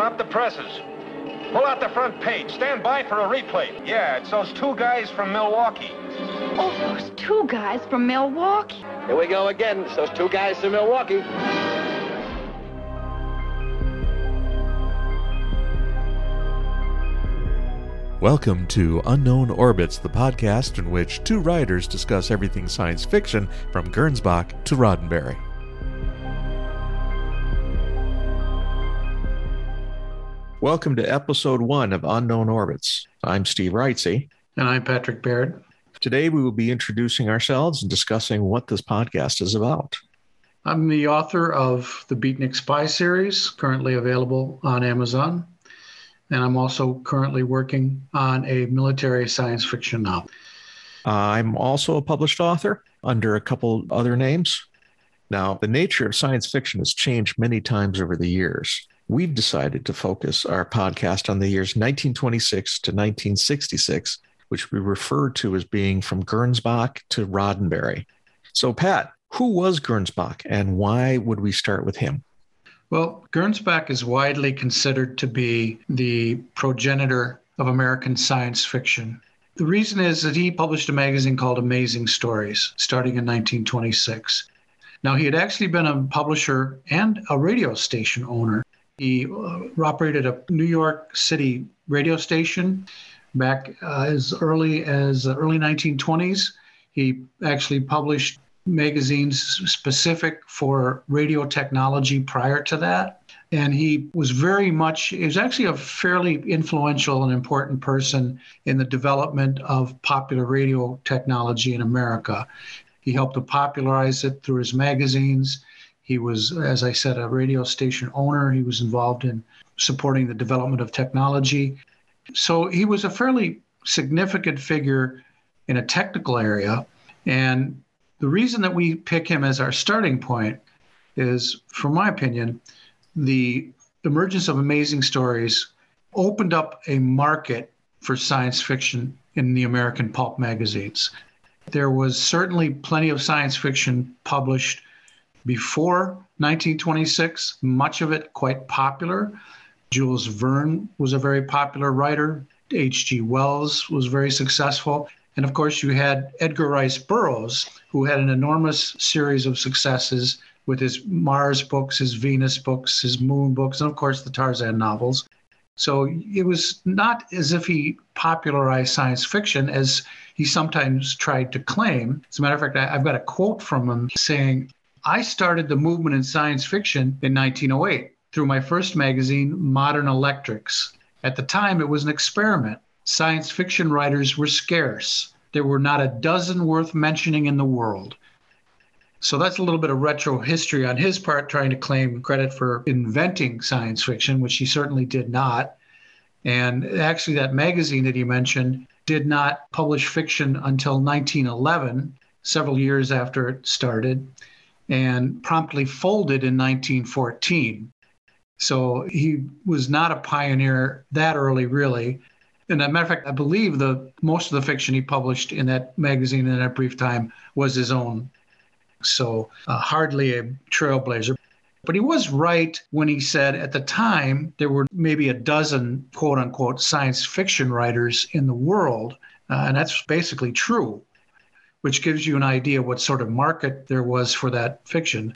Stop the presses. Pull out the front page. Stand by for a replay. Yeah, it's those two guys from Milwaukee. Oh, those two guys from Milwaukee. Here we go again. It's those two guys from Milwaukee. Welcome to Unknown Orbits, the podcast in which two writers discuss everything science fiction from Gernsback to Roddenberry. Welcome to episode one of Unknown Orbits. I'm Steve Wrightsey. And I'm Patrick Baird. Today we will be introducing ourselves and discussing what this podcast is about. I'm the author of the Beatnik Spy series, currently available on Amazon. And I'm also currently working on a military science fiction novel. Uh, I'm also a published author under a couple other names. Now, the nature of science fiction has changed many times over the years we've decided to focus our podcast on the years 1926 to 1966, which we refer to as being from Gernsback to Roddenberry. So, Pat, who was Gernsback and why would we start with him? Well, Gernsback is widely considered to be the progenitor of American science fiction. The reason is that he published a magazine called Amazing Stories starting in 1926. Now, he had actually been a publisher and a radio station owner he uh, operated a New York City radio station back uh, as early as the early 1920s. He actually published magazines specific for radio technology prior to that. And he was very much, he was actually a fairly influential and important person in the development of popular radio technology in America. He helped to popularize it through his magazines. He was, as I said, a radio station owner. He was involved in supporting the development of technology. So he was a fairly significant figure in a technical area. And the reason that we pick him as our starting point is, from my opinion, the emergence of amazing stories opened up a market for science fiction in the American pulp magazines. There was certainly plenty of science fiction published before 1926, much of it quite popular. Jules Verne was a very popular writer. H.G. Wells was very successful. And of course, you had Edgar Rice Burroughs, who had an enormous series of successes with his Mars books, his Venus books, his Moon books, and of course, the Tarzan novels. So it was not as if he popularized science fiction as he sometimes tried to claim. As a matter of fact, I've got a quote from him saying, I started the movement in science fiction in 1908 through my first magazine, Modern Electrics. At the time, it was an experiment. Science fiction writers were scarce. There were not a dozen worth mentioning in the world. So that's a little bit of retro history on his part, trying to claim credit for inventing science fiction, which he certainly did not. And actually, that magazine that he mentioned did not publish fiction until 1911, several years after it started and promptly folded in 1914. So he was not a pioneer that early, really. And as a matter of fact, I believe the most of the fiction he published in that magazine in that brief time was his own. So uh, hardly a trailblazer. But he was right when he said at the time there were maybe a dozen quote unquote science fiction writers in the world. Uh, and that's basically true which gives you an idea what sort of market there was for that fiction.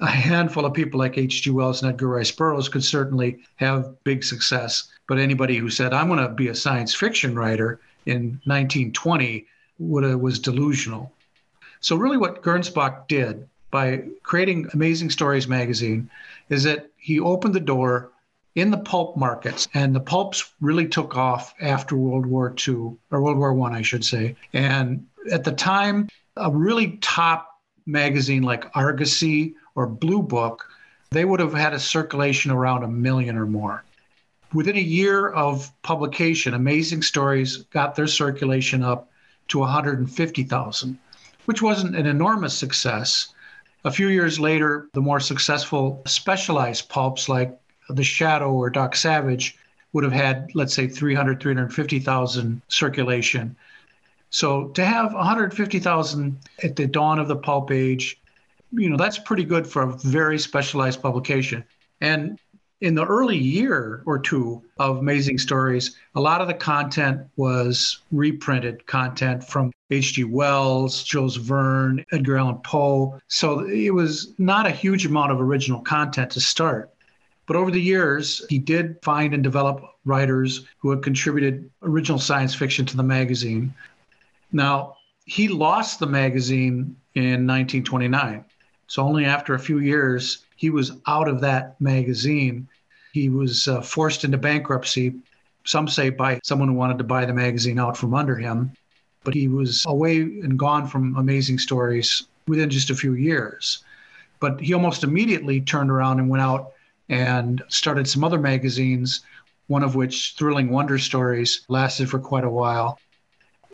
A handful of people like H.G. Wells and Edgar Rice Burroughs could certainly have big success, but anybody who said, I'm going to be a science fiction writer in 1920 would have, was delusional. So, really, what Gernsback did by creating Amazing Stories magazine is that he opened the door in the pulp markets, and the pulps really took off after World War II or World War One, I, I should say. And at the time, a really top magazine like Argosy or Blue Book, they would have had a circulation around a million or more. Within a year of publication, Amazing Stories got their circulation up to 150,000, which wasn't an enormous success. A few years later, the more successful specialized pulps like The Shadow or Doc Savage would have had, let's say, 300, 350,000 circulation. So to have 150,000 at the dawn of the pulp age, you know, that's pretty good for a very specialized publication. And in the early year or two of Amazing Stories, a lot of the content was reprinted content from H.G. Wells, Jules Verne, Edgar Allan Poe. So it was not a huge amount of original content to start. But over the years, he did find and develop writers who had contributed original science fiction to the magazine. Now, he lost the magazine in 1929. So only after a few years, he was out of that magazine. He was uh, forced into bankruptcy, some say by someone who wanted to buy the magazine out from under him. But he was away and gone from Amazing Stories within just a few years. But he almost immediately turned around and went out and started some other magazines, one of which, Thrilling Wonder Stories, lasted for quite a while.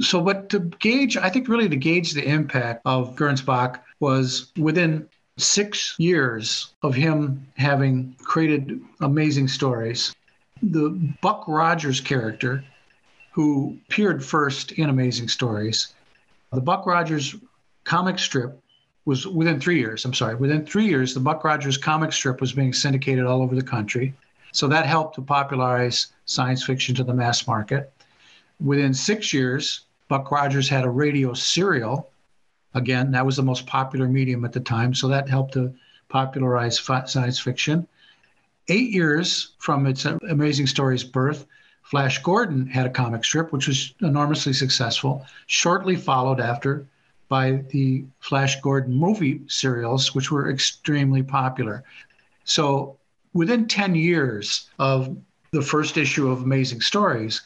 So, but to gauge, I think really to gauge the impact of Gernsback was within six years of him having created amazing stories. The Buck Rogers character, who appeared first in Amazing Stories, the Buck Rogers comic strip was within three years. I'm sorry, within three years, the Buck Rogers comic strip was being syndicated all over the country. So that helped to popularize science fiction to the mass market. Within six years, Buck Rogers had a radio serial. Again, that was the most popular medium at the time. So that helped to popularize science fiction. Eight years from its Amazing Stories birth, Flash Gordon had a comic strip, which was enormously successful, shortly followed after by the Flash Gordon movie serials, which were extremely popular. So within 10 years of the first issue of Amazing Stories,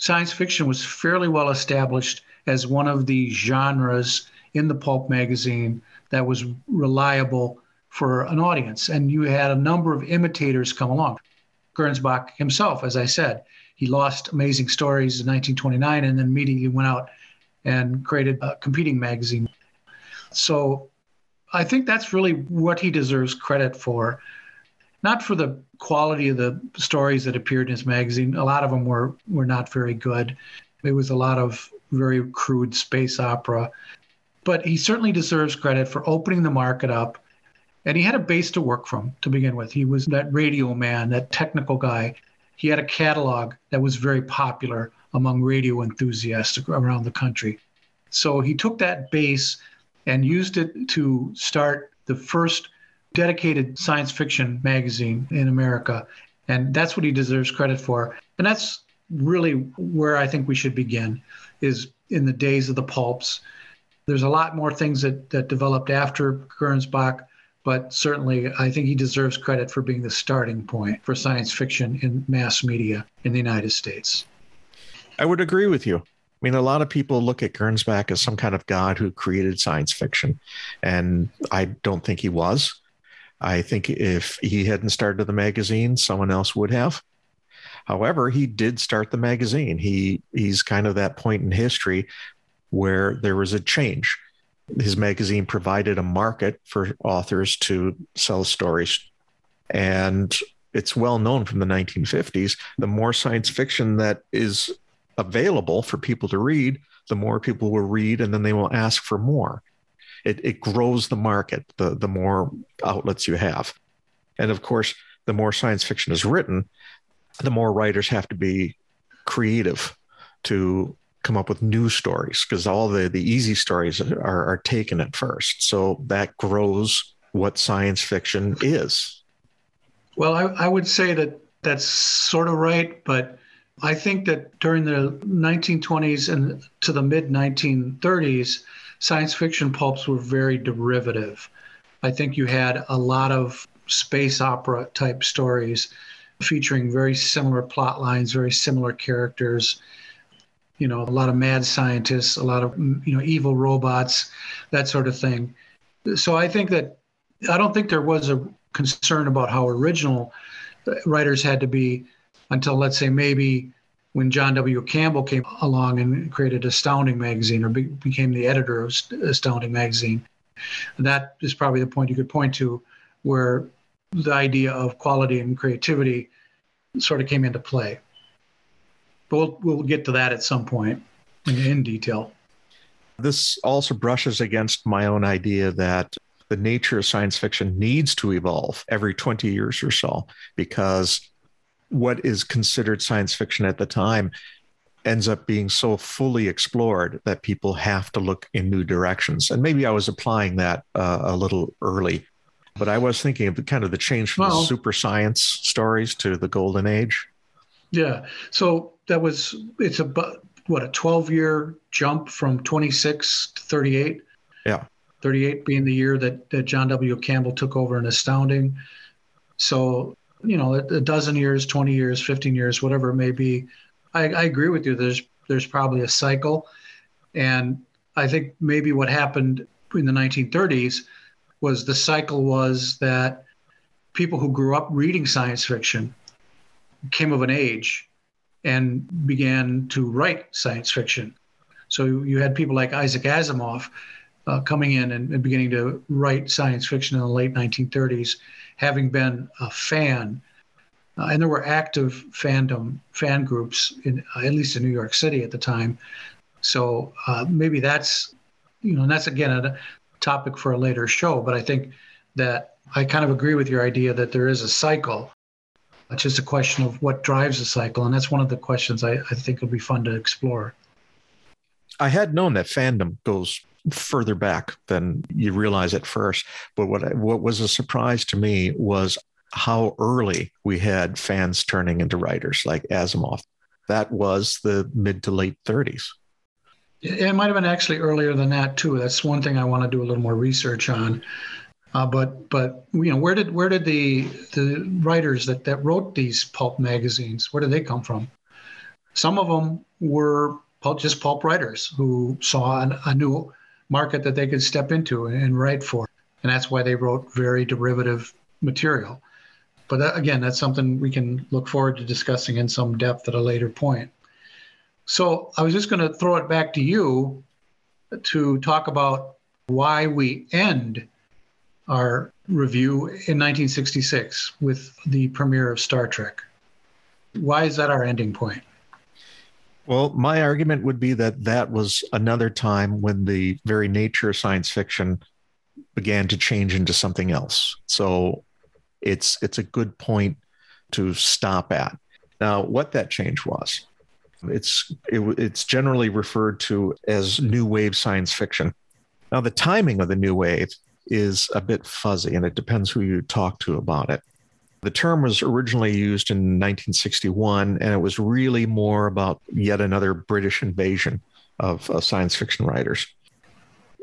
science fiction was fairly well established as one of the genres in the pulp magazine that was reliable for an audience. And you had a number of imitators come along. Gernsback himself, as I said, he lost Amazing Stories in 1929 and then immediately went out and created a competing magazine. So I think that's really what he deserves credit for. Not for the quality of the stories that appeared in his magazine. A lot of them were, were not very good. It was a lot of very crude space opera. But he certainly deserves credit for opening the market up. And he had a base to work from to begin with. He was that radio man, that technical guy. He had a catalog that was very popular among radio enthusiasts around the country. So he took that base and used it to start the first dedicated science fiction magazine in America. And that's what he deserves credit for. And that's really where I think we should begin is in the days of the pulps. There's a lot more things that, that developed after Gernsback, but certainly I think he deserves credit for being the starting point for science fiction in mass media in the United States. I would agree with you. I mean, a lot of people look at Gernsback as some kind of god who created science fiction, and I don't think he was. I think if he hadn't started the magazine, someone else would have. However, he did start the magazine. He he's kind of that point in history where there was a change. His magazine provided a market for authors to sell stories. And it's well known from the 1950s the more science fiction that is available for people to read, the more people will read and then they will ask for more. It, it grows the market, the, the more outlets you have. And of course, the more science fiction is written, the more writers have to be creative to come up with new stories because all the, the easy stories are, are taken at first. So that grows what science fiction is. Well, I, I would say that that's sort of right, but I think that during the 1920s and to the mid 1930s, science fiction pulps were very derivative. I think you had a lot of space opera type stories featuring very similar plot lines, very similar characters. You know, a lot of mad scientists, a lot of you know evil robots, that sort of thing. So I think that I don't think there was a concern about how original writers had to be until let's say maybe when John W. Campbell came along and created Astounding Magazine or be, became the editor of Astounding Magazine. That is probably the point you could point to where the idea of quality and creativity sort of came into play. But we'll, we'll get to that at some point in, in detail. This also brushes against my own idea that the nature of science fiction needs to evolve every 20 years or so because what is considered science fiction at the time ends up being so fully explored that people have to look in new directions. And maybe I was applying that uh, a little early, but I was thinking of the kind of the change from Well- the super science stories to the golden age. Yeah. So that was, it's about, what, a 12 year jump from 26 to 38? Yeah. 38 being the year that, that John W. Campbell took over in Astounding. So, you know, a dozen years, 20 years, 15 years, whatever it may be. I, I agree with you. There's, there's probably a cycle. And I think maybe what happened in the 1930s was the cycle was that people who grew up reading science fiction came of an age and began to write science fiction. So you had people like Isaac Asimov uh, coming in and, and beginning to write science fiction in the late 1930s, having been a fan. Uh, and there were active fandom fan groups in uh, at least in New York City at the time. So uh, maybe that's you know, and that's again a topic for a later show. But I think that I kind of agree with your idea that there is a cycle. It's just a question of what drives the cycle, and that's one of the questions I, I think would be fun to explore. I had known that fandom goes further back than you realize at first, but what what was a surprise to me was how early we had fans turning into writers like Asimov. That was the mid to late 30s. It might have been actually earlier than that too. That's one thing I want to do a little more research on. Uh, but but you know where did where did the the writers that that wrote these pulp magazines where did they come from? Some of them were pulp, just pulp writers who saw an, a new market that they could step into and, write for, and that's why they wrote very derivative material. But that, again, that's something we can look forward to discussing in some depth at a later point. So I was just going to throw it back to you to talk about why we end our review in 1966 with the premiere of Star Trek. Why is that our ending point? Well, my argument would be that that was another time when the very nature of science fiction began to change into something else. So it's it's a good point to stop at. Now, what that change was, it's it, it's generally referred to as new wave science fiction. Now, the timing of the new wave is a bit fuzzy, and it depends who you talk to about it. The term was originally used in 1961, and it was really more about yet another British invasion of uh, science fiction writers.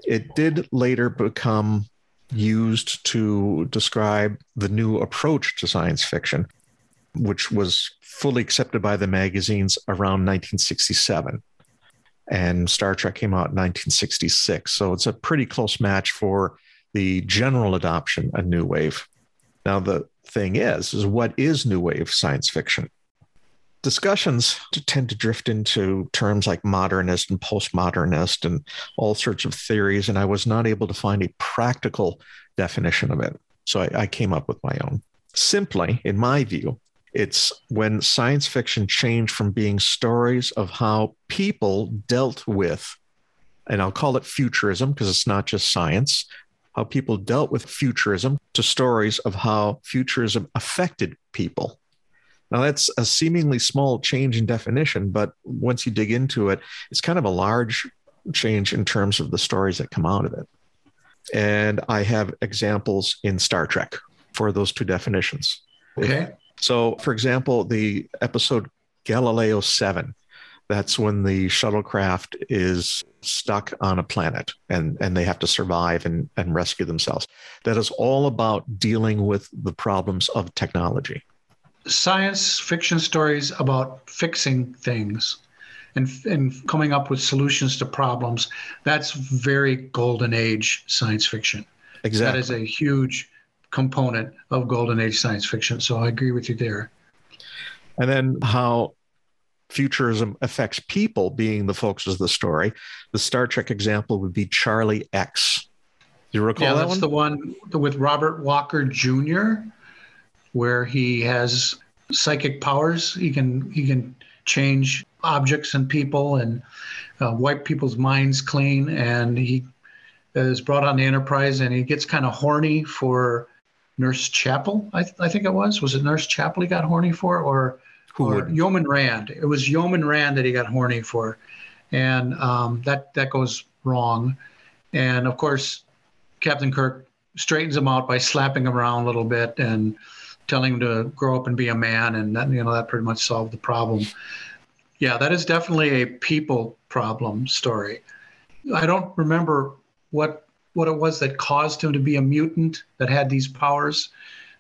It did later become used to describe the new approach to science fiction, which was fully accepted by the magazines around 1967. And Star Trek came out in 1966. So it's a pretty close match for the general adoption of New Wave. Now, the thing is, is what is New Wave science fiction? Discussions tend to drift into terms like modernist and postmodernist and all sorts of theories, and I was not able to find a practical definition of it. So I, I came up with my own. Simply, in my view, it's when science fiction changed from being stories of how people dealt with, and I'll call it futurism because it's not just science, how people dealt with futurism to stories of how futurism affected people. Now, that's a seemingly small change in definition, but once you dig into it, it's kind of a large change in terms of the stories that come out of it. And I have examples in Star Trek for those two definitions. Okay. So, for example, the episode Galileo 7, that's when the shuttlecraft is stuck on a planet and, and they have to survive and, and rescue themselves. That is all about dealing with the problems of technology. Science fiction stories about fixing things and, and coming up with solutions to problems. That's very golden age science fiction. Exactly. That is a huge component of golden age science fiction. So I agree with you there. and then how futurism affects people being the focus of the story. The Star Trek example would be Charlie X. Do you recall yeah, that that's one? the one with Robert Walker Jr., where he has psychic powers. He can he can change objects and people and uh, wipe people's minds clean. And he is brought on the Enterprise, and he gets kind of horny for Nurse Chapel. I, th- I think it was. Was it Nurse Chapel he got horny for, or Who or wouldn't? Yeoman Rand? It was Yeoman Rand that he got horny for, and um, that that goes wrong. And of course, Captain Kirk straightens him out by slapping him around a little bit and telling him to grow up and be a man, and that you know that pretty much solved the problem. Yeah, that is definitely a people problem story. I don't remember what what it was that caused him to be a mutant that had these powers,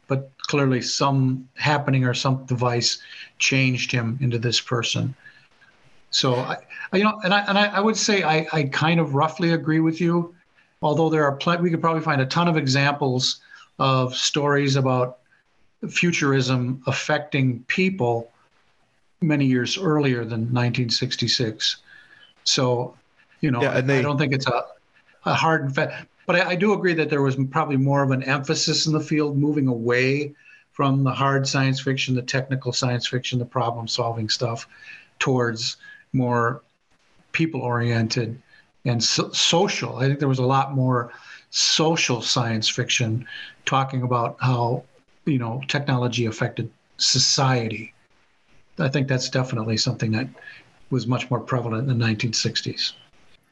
but clearly some happening or some device changed him into this person. So I, I you know, and I and I, I would say I, I kind of roughly agree with you, although there are plenty. We could probably find a ton of examples of stories about futurism affecting people many years earlier than 1966. So, you know, Yeah, and they- I don't think it's a, a hard and fast. But I, I do agree that there was probably more of an emphasis in the field moving away from the hard science fiction, the technical science fiction, the problem solving stuff, towards more people oriented and so- social. I think there was a lot more social science fiction talking about how you know technology affected society. I think that's definitely something that was much more prevalent in the 1960s.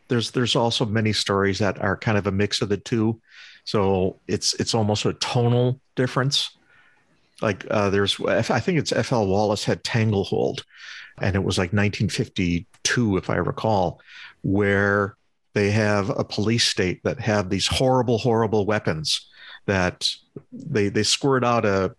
There's there's also many stories that are kind of a mix of the two. So it's it's almost a tonal difference. Like uh, there's i think it's fl wallace had tanglehold and it was like 1952 if i recall where they have a police state that have these horrible horrible weapons that they they squirt out a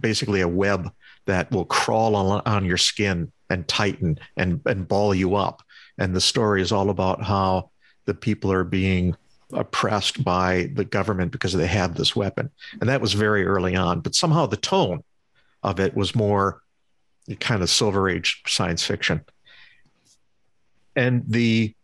basically a web that will crawl on, on your skin and tighten and and ball you up and the story is all about how the people are being oppressed by the government because they have this weapon. And that was very early on but somehow the tone of it was more kind of silver age science fiction. And the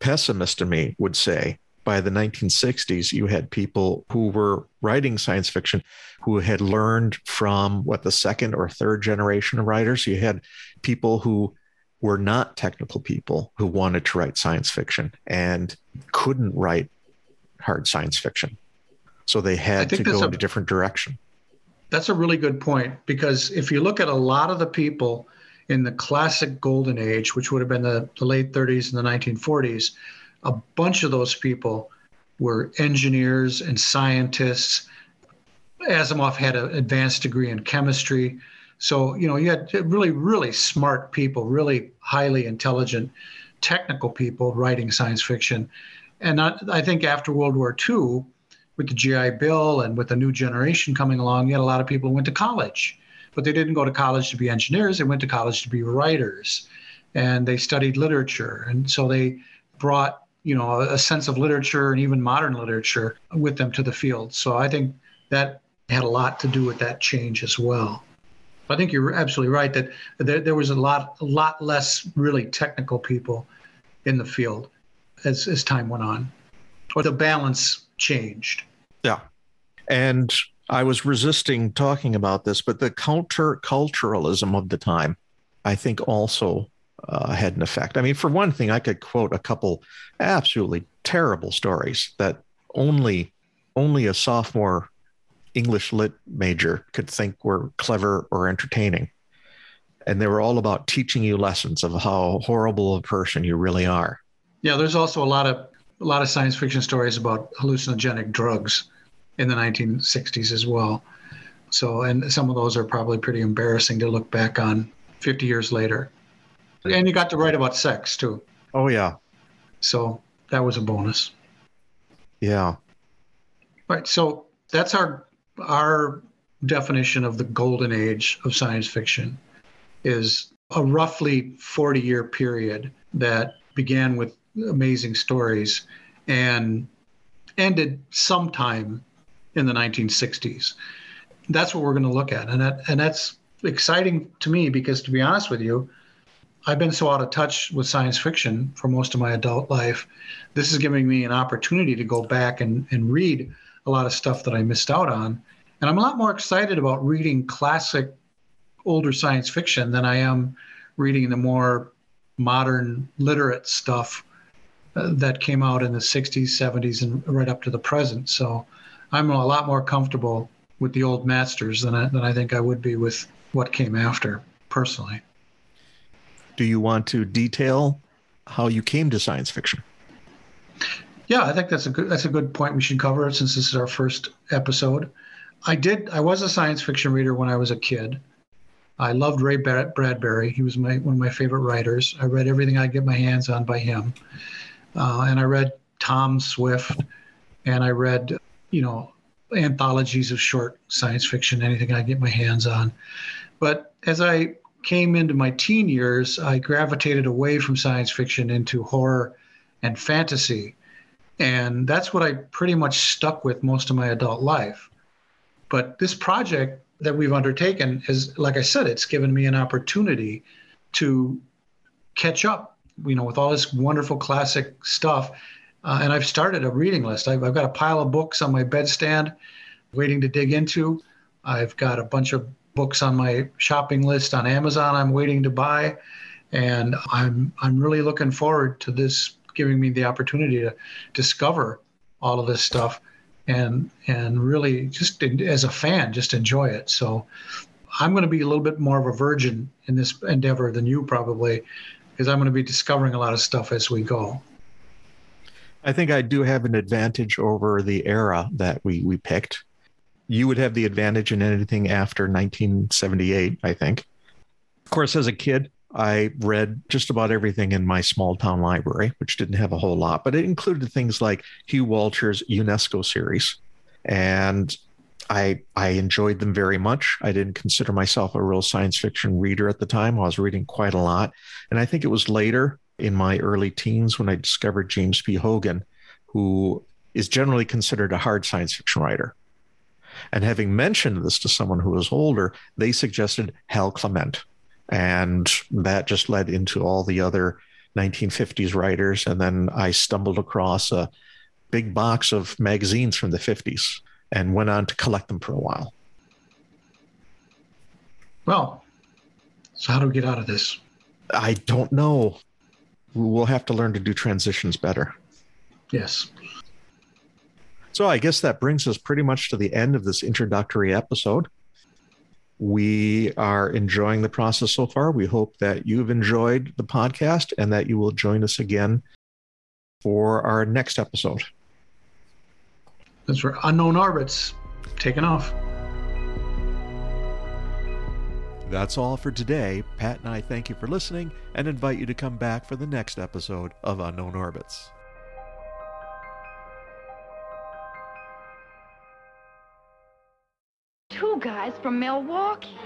pessimist in me would say by the 1960s you had people who were writing science fiction who had learned from what the second or third generation of writers. You had people who were not technical people who wanted to write science fiction and couldn't write hard science fiction. So they had to go a- in a different direction. That's a really good point because if you look at a lot of the people in the classic golden age, which would have been the, the late 30s and the 1940s, a bunch of those people were engineers and scientists. Asimov had an advanced degree in chemistry. So, you know, you had really, really smart people, really highly intelligent, technical people writing science fiction. And I, think after World War II, with the GI Bill and with the new generation coming along, you had a lot of people who went to college, but they didn't go to college to be engineers. They went to college to be writers, and they studied literature, and so they brought you know a sense of literature and even modern literature with them to the field. So I think that had a lot to do with that change as well. I think you're absolutely right that there, there was a lot a lot less really technical people in the field as, as time went on, or the balance changed. Yeah. And I was resisting talking about this, but the counterculturalism of the time, I think, also uh, had an effect. I mean, for one thing, I could quote a couple absolutely terrible stories that only only a sophomore English lit major could think were clever or entertaining. And they were all about teaching you lessons of how horrible a person you really are. Yeah, there's also a lot of a lot of science fiction stories about hallucinogenic drugs in the 1960s as well. So, and some of those are probably pretty embarrassing to look back on 50 years later. And you got to write about sex too. Oh, yeah. So that was a bonus. Yeah. Right. So that's our our definition of the golden age of science fiction is a roughly 40 year period that began with amazing stories and ended sometime in the 1960s. That's what we're going to look at, and that and that's exciting to me because, to be honest with you, I've been so out of touch with science fiction for most of my adult life. This is giving me an opportunity to go back and, and read a lot of stuff that I missed out on. And I'm a lot more excited about reading classic, older science fiction than I am reading the more modern, literate stuff uh, that came out in the 60s, 70s, and right up to the present. So I'm a lot more comfortable with the old masters than I, than I think I would be with what came after, personally. Do you want to detail how you came to science fiction? Yeah, I think that's a good that's a good point. We should cover it since this is our first episode. I did. I was a science fiction reader when I was a kid. I loved Ray Bradbury. He was my one of my favorite writers. I read everything I get my hands on by him, uh, and I read Tom Swift, and I read, you know, anthologies of short science fiction, anything I get my hands on. But as I came into my teen years, I gravitated away from science fiction into horror and fantasy. And that's what I pretty much stuck with most of my adult life. But this project that we've undertaken is, like I said, it's given me an opportunity to catch up, you know, with all this wonderful classic stuff. Uh, and I've started a reading list. I've, I've got a pile of books on my bedstand waiting to dig into. I've got a bunch of books on my shopping list on Amazon I'm waiting to buy. And I'm, I'm really looking forward to this giving me the opportunity to discover all of this stuff and and really just as a fan just enjoy it. So i'm going to be a little bit more of a virgin in this endeavor than you probably because i'm going to be discovering a lot of stuff as we go. I think i do have an advantage over the era that we we picked. You would have the advantage in anything after 1978, I think. Of course, as a kid, I read just about everything in my small town library, which didn't have a whole lot, but it included things like Hugh Walters' UNEXA series. And I I enjoyed them very much. I didn't consider myself a real science fiction reader at the time. I was reading quite a lot. And I think it was later in my early teens when I discovered James P. Hogan, who is generally considered a hard science fiction writer. And having mentioned this to someone who was older, they suggested Hal Clement. And that just led into all the other 1950s writers. And then I stumbled across a big box of magazines from the 50s and went on to collect them for a while. Well, so how do we get out of this? I don't know. We'll have to learn to do transitions better. Yes. So I guess that brings us pretty much to the end of this introductory episode. We are enjoying the process so far. We hope that you've enjoyed the podcast and that you will join us again for our next episode. That's for unknown orbits taking off. That's all for today. Pat and I thank you for listening and invite you to come back for the next episode of Unknown Orbits. Two guys from Milwaukee.